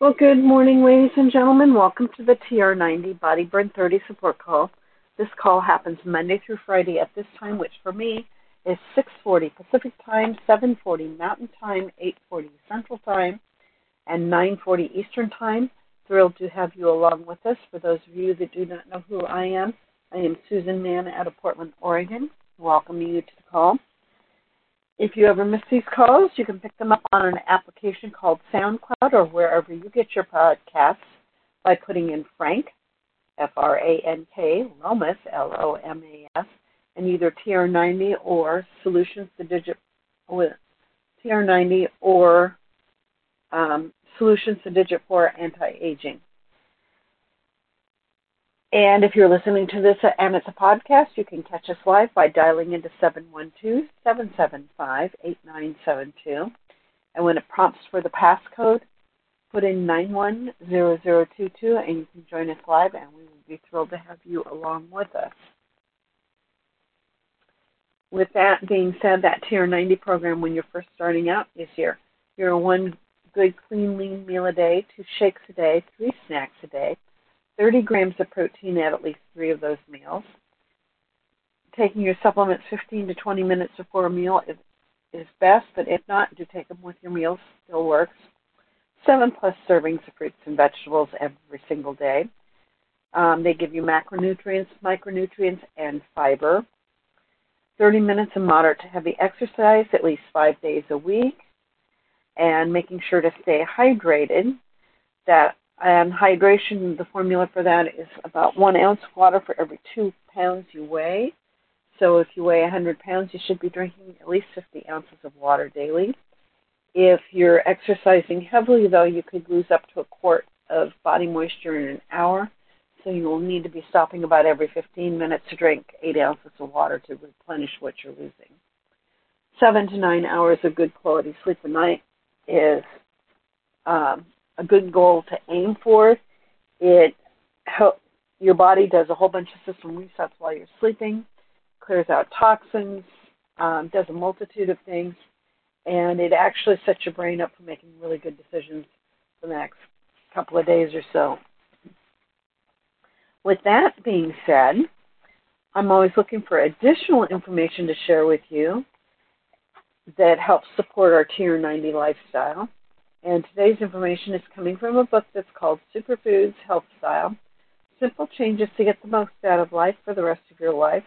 Well, good morning, ladies and gentlemen. Welcome to the TR90 Body Burn 30 support call. This call happens Monday through Friday at this time, which for me is 6:40 Pacific Time, 7:40 Mountain Time, 8:40 Central Time, and 9:40 Eastern Time. Thrilled to have you along with us. For those of you that do not know who I am, I am Susan Mahon out of Portland, Oregon. Welcome you to the call. If you ever miss these calls, you can pick them up on an application called SoundCloud or wherever you get your podcasts by putting in Frank, F R A N K, Lomas, L O M A S, and either TR90 or Solutions to Digit with TR90 or um, Solutions to Digit 4 Anti-Aging. And if you're listening to this uh, and it's a podcast, you can catch us live by dialing into 712-775-8972. And when it prompts for the passcode, put in 910022 and you can join us live and we will be thrilled to have you along with us. With that being said, that TR90 program when you're first starting out is your, your one good clean lean meal a day, two shakes a day, three snacks a day, 30 grams of protein at at least three of those meals. Taking your supplements 15 to 20 minutes before a meal is, is best, but if not, do take them with your meals, still works. Seven plus servings of fruits and vegetables every single day. Um, they give you macronutrients, micronutrients, and fiber. 30 minutes of moderate to heavy exercise at least five days a week, and making sure to stay hydrated. That and hydration, the formula for that is about one ounce of water for every two pounds you weigh. So if you weigh 100 pounds, you should be drinking at least 50 ounces of water daily. If you're exercising heavily, though, you could lose up to a quart of body moisture in an hour. So you will need to be stopping about every 15 minutes to drink 8 ounces of water to replenish what you're losing. Seven to nine hours of good quality sleep a night is um, a good goal to aim for. It help your body does a whole bunch of system resets while you're sleeping, clears out toxins, um, does a multitude of things, and it actually sets your brain up for making really good decisions for the next couple of days or so. With that being said, I'm always looking for additional information to share with you that helps support our TR90 lifestyle. And today's information is coming from a book that's called Superfoods Health Style Simple Changes to Get the Most Out of Life for the Rest of Your Life,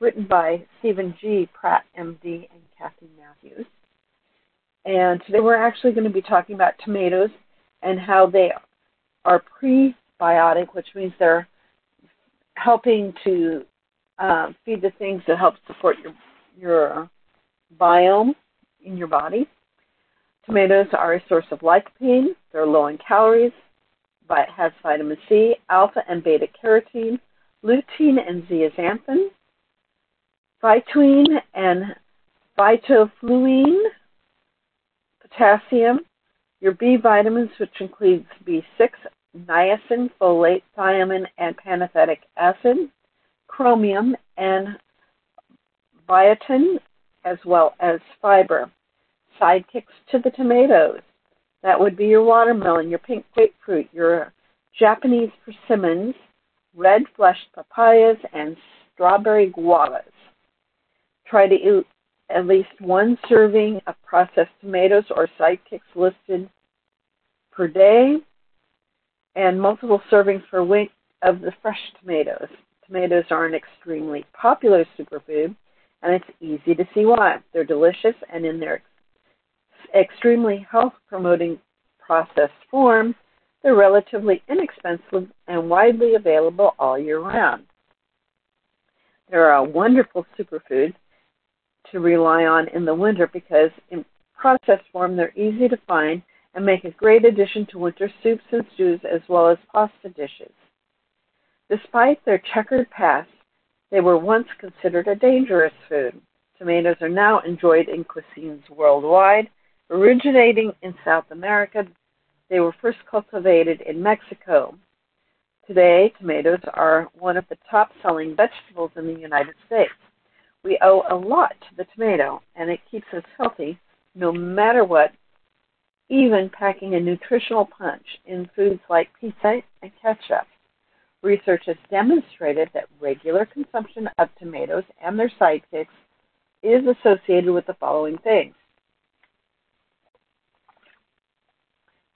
written by Steven G. Pratt, MD, and Kathy Matthews. And today we're actually going to be talking about tomatoes and how they are prebiotic, which means they're helping to uh, feed the things that help support your, your biome in your body. Tomatoes are a source of lycopene. They're low in calories, but has vitamin C, alpha and beta carotene, lutein and zeaxanthin, phytoene and phytofluene, potassium, your B vitamins, which includes B6, niacin, folate, thiamine, and pantothenic acid, chromium, and biotin, as well as fiber sidekicks to the tomatoes. That would be your watermelon, your pink grapefruit, your Japanese persimmons, red fleshed papayas, and strawberry guavas. Try to eat at least one serving of processed tomatoes or sidekicks listed per day, and multiple servings per week of the fresh tomatoes. Tomatoes are an extremely popular superfood, and it's easy to see why. They're delicious, and in their extremely health promoting processed form, they're relatively inexpensive and widely available all year round. They're a wonderful superfood to rely on in the winter because in processed form they're easy to find and make a great addition to winter soups and stews as well as pasta dishes. Despite their checkered past, they were once considered a dangerous food. Tomatoes are now enjoyed in cuisines worldwide Originating in South America, they were first cultivated in Mexico. Today, tomatoes are one of the top selling vegetables in the United States. We owe a lot to the tomato, and it keeps us healthy no matter what, even packing a nutritional punch in foods like pizza and ketchup. Research has demonstrated that regular consumption of tomatoes and their sidekicks is associated with the following things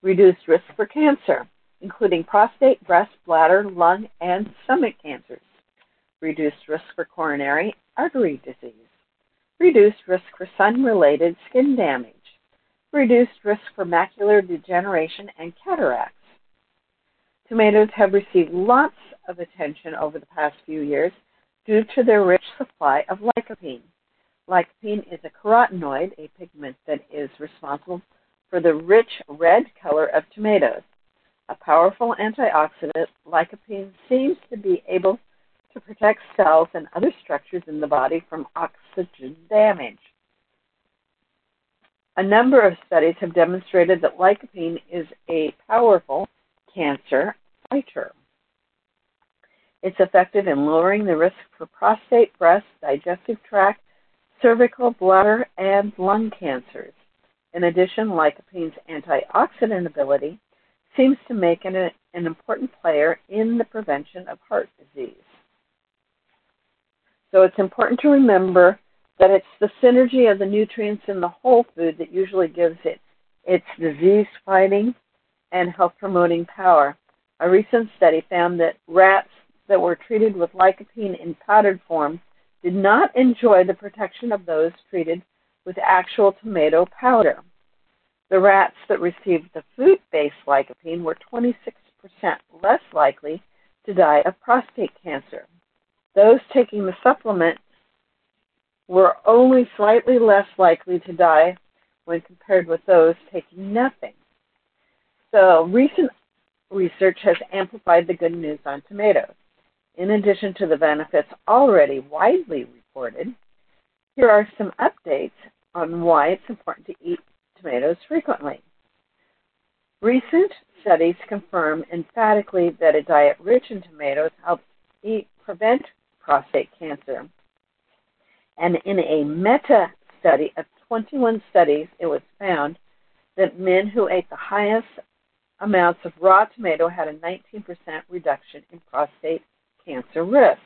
reduced risk for cancer, including prostate, breast, bladder, lung, and stomach cancers, reduced risk for coronary artery disease, reduced risk for sun related skin damage, reduced risk for macular degeneration and cataracts. Tomatoes have received lots of attention over the past few years due to their rich supply of lycopene. Lycopene is a carotenoid, a pigment that is responsible for the rich red color of tomatoes. A powerful antioxidant, lycopene seems to be able to protect cells and other structures in the body from oxygen damage. A number of studies have demonstrated that lycopene is a powerful cancer fighter. It's effective in lowering the risk for prostate, breast, digestive tract, cervical, bladder, and lung cancers. In addition, lycopene's antioxidant ability seems to make it an, an important player in the prevention of heart disease. So it's important to remember that it's the synergy of the nutrients in the whole food that usually gives it its disease fighting and health promoting power. A recent study found that rats that were treated with lycopene in powdered form did not enjoy the protection of those treated with actual tomato powder. The rats that received the fruit based lycopene were 26% less likely to die of prostate cancer. Those taking the supplement were only slightly less likely to die when compared with those taking nothing. So, recent research has amplified the good news on tomatoes. In addition to the benefits already widely reported, here are some updates on why it's important to eat tomatoes frequently. Recent studies confirm emphatically that a diet rich in tomatoes helps eat, prevent prostate cancer. And in a meta study of 21 studies, it was found that men who ate the highest amounts of raw tomato had a 19% reduction in prostate cancer risk.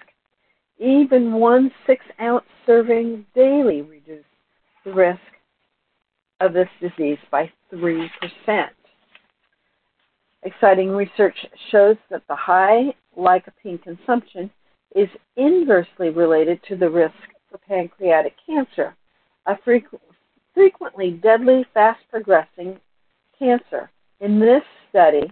Even one six ounce serving daily reduced the risk of this disease by 3%. Exciting research shows that the high lycopene consumption is inversely related to the risk for pancreatic cancer, a frequ- frequently deadly, fast progressing cancer. In this study,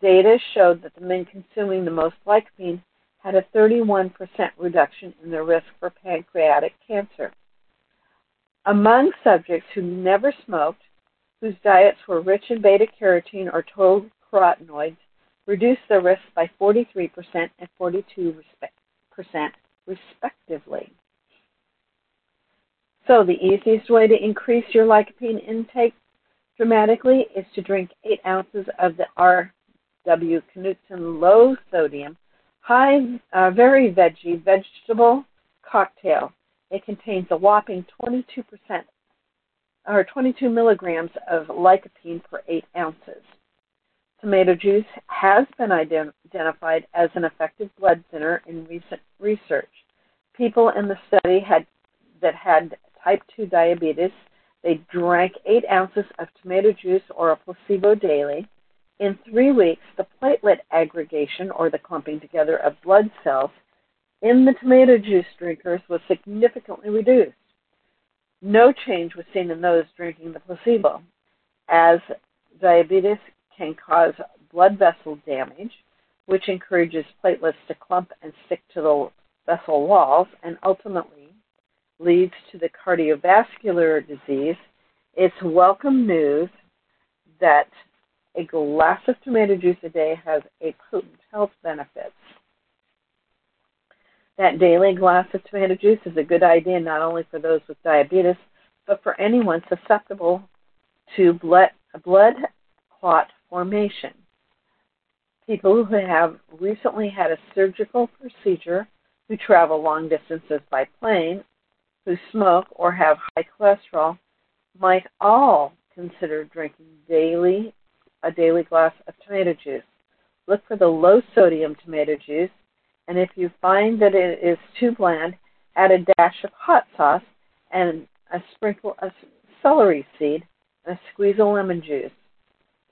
data showed that the men consuming the most lycopene had a 31% reduction in their risk for pancreatic cancer. Among subjects who never smoked, whose diets were rich in beta carotene or total carotenoids, reduced their risk by 43% and 42% respectively. So, the easiest way to increase your lycopene intake dramatically is to drink 8 ounces of the R.W. Knudsen low sodium, high, uh, very veggie vegetable cocktail. It contains a whopping 22% or 22 milligrams of lycopene per 8 ounces. Tomato juice has been identified as an effective blood thinner in recent research. People in the study had that had type 2 diabetes, they drank 8 ounces of tomato juice or a placebo daily. In three weeks, the platelet aggregation, or the clumping together of blood cells, in the tomato juice drinkers was significantly reduced. No change was seen in those drinking the placebo, as diabetes can cause blood vessel damage, which encourages platelets to clump and stick to the vessel walls and ultimately leads to the cardiovascular disease. It's welcome news that a glass of tomato juice a day has a potent health benefits. That daily glass of tomato juice is a good idea not only for those with diabetes, but for anyone susceptible to blood, blood clot formation. People who have recently had a surgical procedure, who travel long distances by plane, who smoke or have high cholesterol might all consider drinking daily a daily glass of tomato juice. Look for the low sodium tomato juice, and if you find that it is too bland, add a dash of hot sauce and a sprinkle of celery seed and a squeeze of lemon juice,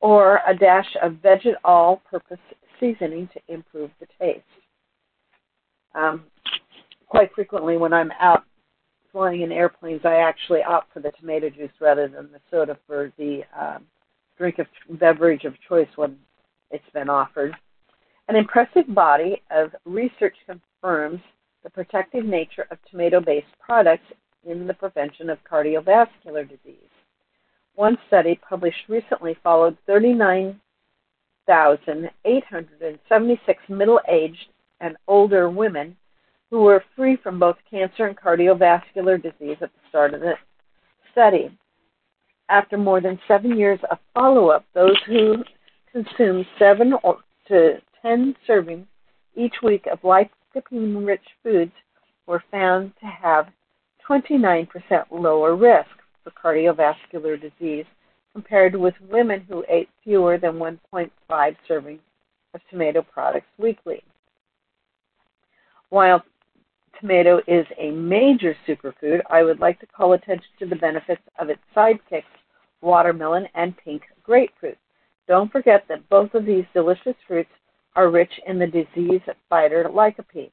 or a dash of Vegit all purpose seasoning to improve the taste. Um, quite frequently, when I'm out flying in airplanes, I actually opt for the tomato juice rather than the soda for the um, drink of beverage of choice when it's been offered. An impressive body of research confirms the protective nature of tomato based products in the prevention of cardiovascular disease. One study published recently followed 39,876 middle aged and older women who were free from both cancer and cardiovascular disease at the start of the study. After more than seven years of follow up, those who consumed seven to ten servings each week of lycopene rich foods were found to have 29% lower risk for cardiovascular disease compared with women who ate fewer than 1.5 servings of tomato products weekly. While tomato is a major superfood, I would like to call attention to the benefits of its sidekicks, watermelon and pink grapefruit. Don't forget that both of these delicious fruits are rich in the disease fighter lycopene.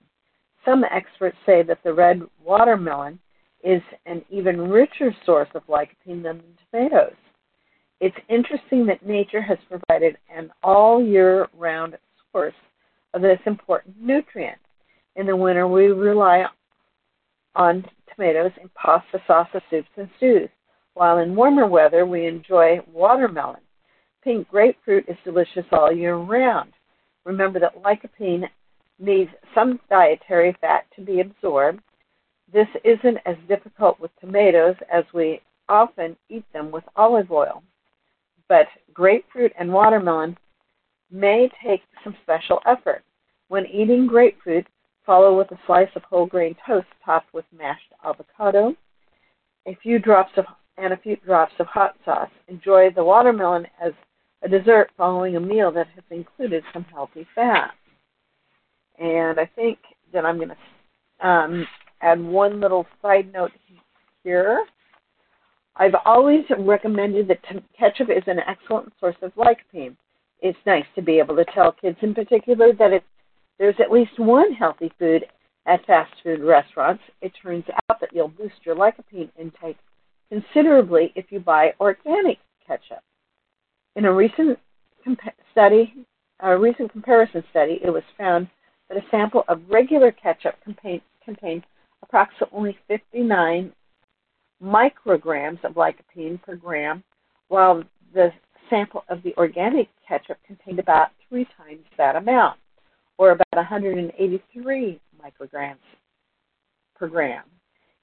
Some experts say that the red watermelon is an even richer source of lycopene than the tomatoes. It's interesting that nature has provided an all year round source of this important nutrient. In the winter, we rely on tomatoes in pasta, salsa, soups, and stews, while in warmer weather, we enjoy watermelon. Pink grapefruit is delicious all year round. Remember that lycopene needs some dietary fat to be absorbed. This isn't as difficult with tomatoes as we often eat them with olive oil. But grapefruit and watermelon may take some special effort. When eating grapefruit, Follow with a slice of whole grain toast topped with mashed avocado, a few drops of and a few drops of hot sauce. Enjoy the watermelon as a dessert following a meal that has included some healthy fat. And I think that I'm going to um, add one little side note here. I've always recommended that ketchup is an excellent source of lycopene. It's nice to be able to tell kids in particular that there's at least one healthy food at fast food restaurants. It turns out that you'll boost your lycopene intake considerably if you buy organic ketchup. In a recent compa- study, a recent comparison study, it was found that a sample of regular ketchup contained, contained approximately 59 micrograms of lycopene per gram, while the sample of the organic ketchup contained about three times that amount or about 183 micrograms per gram.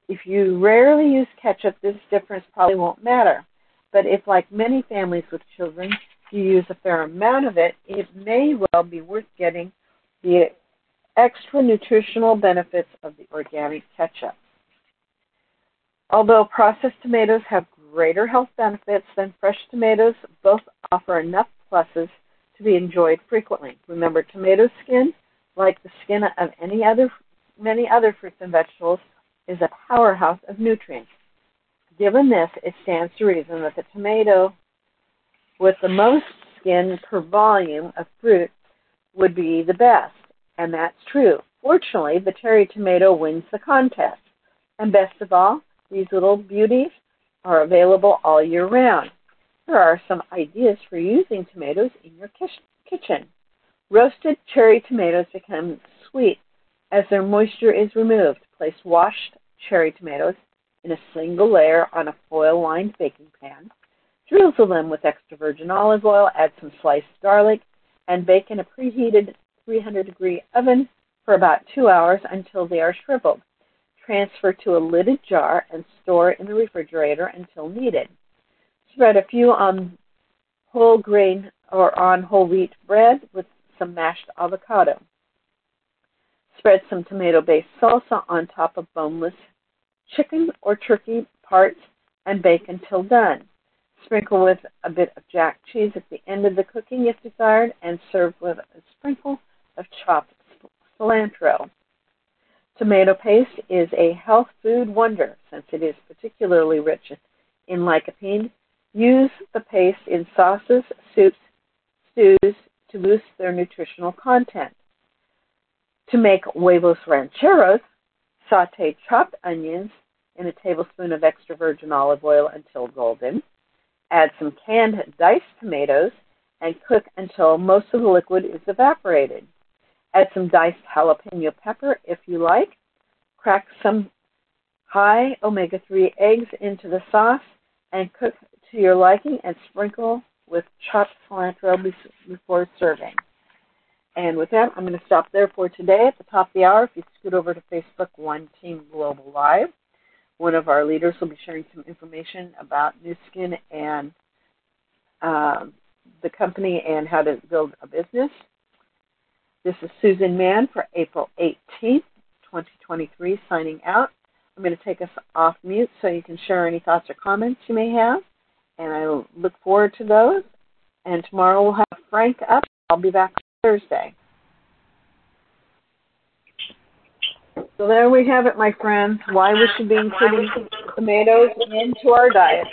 If you rarely use ketchup, this difference probably won't matter. But if, like many families with children, you use a fair amount of it, it may well be worth getting the extra nutritional benefits of the organic ketchup. Although processed tomatoes have greater health benefits than fresh tomatoes, both offer enough pluses to be enjoyed frequently. Remember, tomato skin, like the skin of any other, many other fruits and vegetables, is a powerhouse of nutrients. Given this, it stands to reason that the tomato with the most skin per volume of fruit would be the best, and that's true. Fortunately, the cherry tomato wins the contest. And best of all, these little beauties are available all year round. Here are some ideas for using tomatoes in your kitchen. Roasted cherry tomatoes become sweet as their moisture is removed. Place washed cherry tomatoes in a single layer on a foil lined baking pan. Drizzle them with extra virgin olive oil, add some sliced garlic, and bake in a preheated 300 degree oven for about two hours until they are shriveled. Transfer to a lidded jar and store in the refrigerator until needed. Spread a few on whole grain or on whole wheat bread with some mashed avocado. Spread some tomato based salsa on top of boneless chicken or turkey parts and bake until done. Sprinkle with a bit of jack cheese at the end of the cooking if desired, and serve with a sprinkle of chopped cilantro. Tomato paste is a health food wonder since it is particularly rich in lycopene. Use the paste in sauces, soups, stews to boost their nutritional content. To make huevos rancheros, saute chopped onions in a tablespoon of extra virgin olive oil until golden. Add some canned diced tomatoes and cook until most of the liquid is evaporated. Add some diced jalapeno pepper if you like. Crack some high omega 3 eggs into the sauce and cook to your liking and sprinkle with chopped cilantro before serving. And with that, I'm going to stop there for today. At the top of the hour, if you scoot over to Facebook One Team Global Live, one of our leaders will be sharing some information about Nu Skin and uh, the company and how to build a business. This is Susan Mahon for April 18th, 2023, signing out. I'm going to take us off mute so you can share any thoughts or comments you may have, and I look forward to those. And tomorrow we'll have Frank up. I'll be back Thursday. So there we have it, my friends. Why we should be including tomatoes into our diet.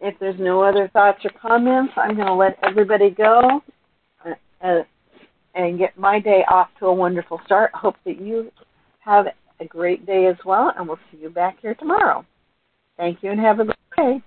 If there's no other thoughts or comments, I'm going to let everybody go uh, uh, and get my day off to a wonderful start. Hope that you have a great day as well, and we'll see you back here tomorrow. Thank you and have a good day.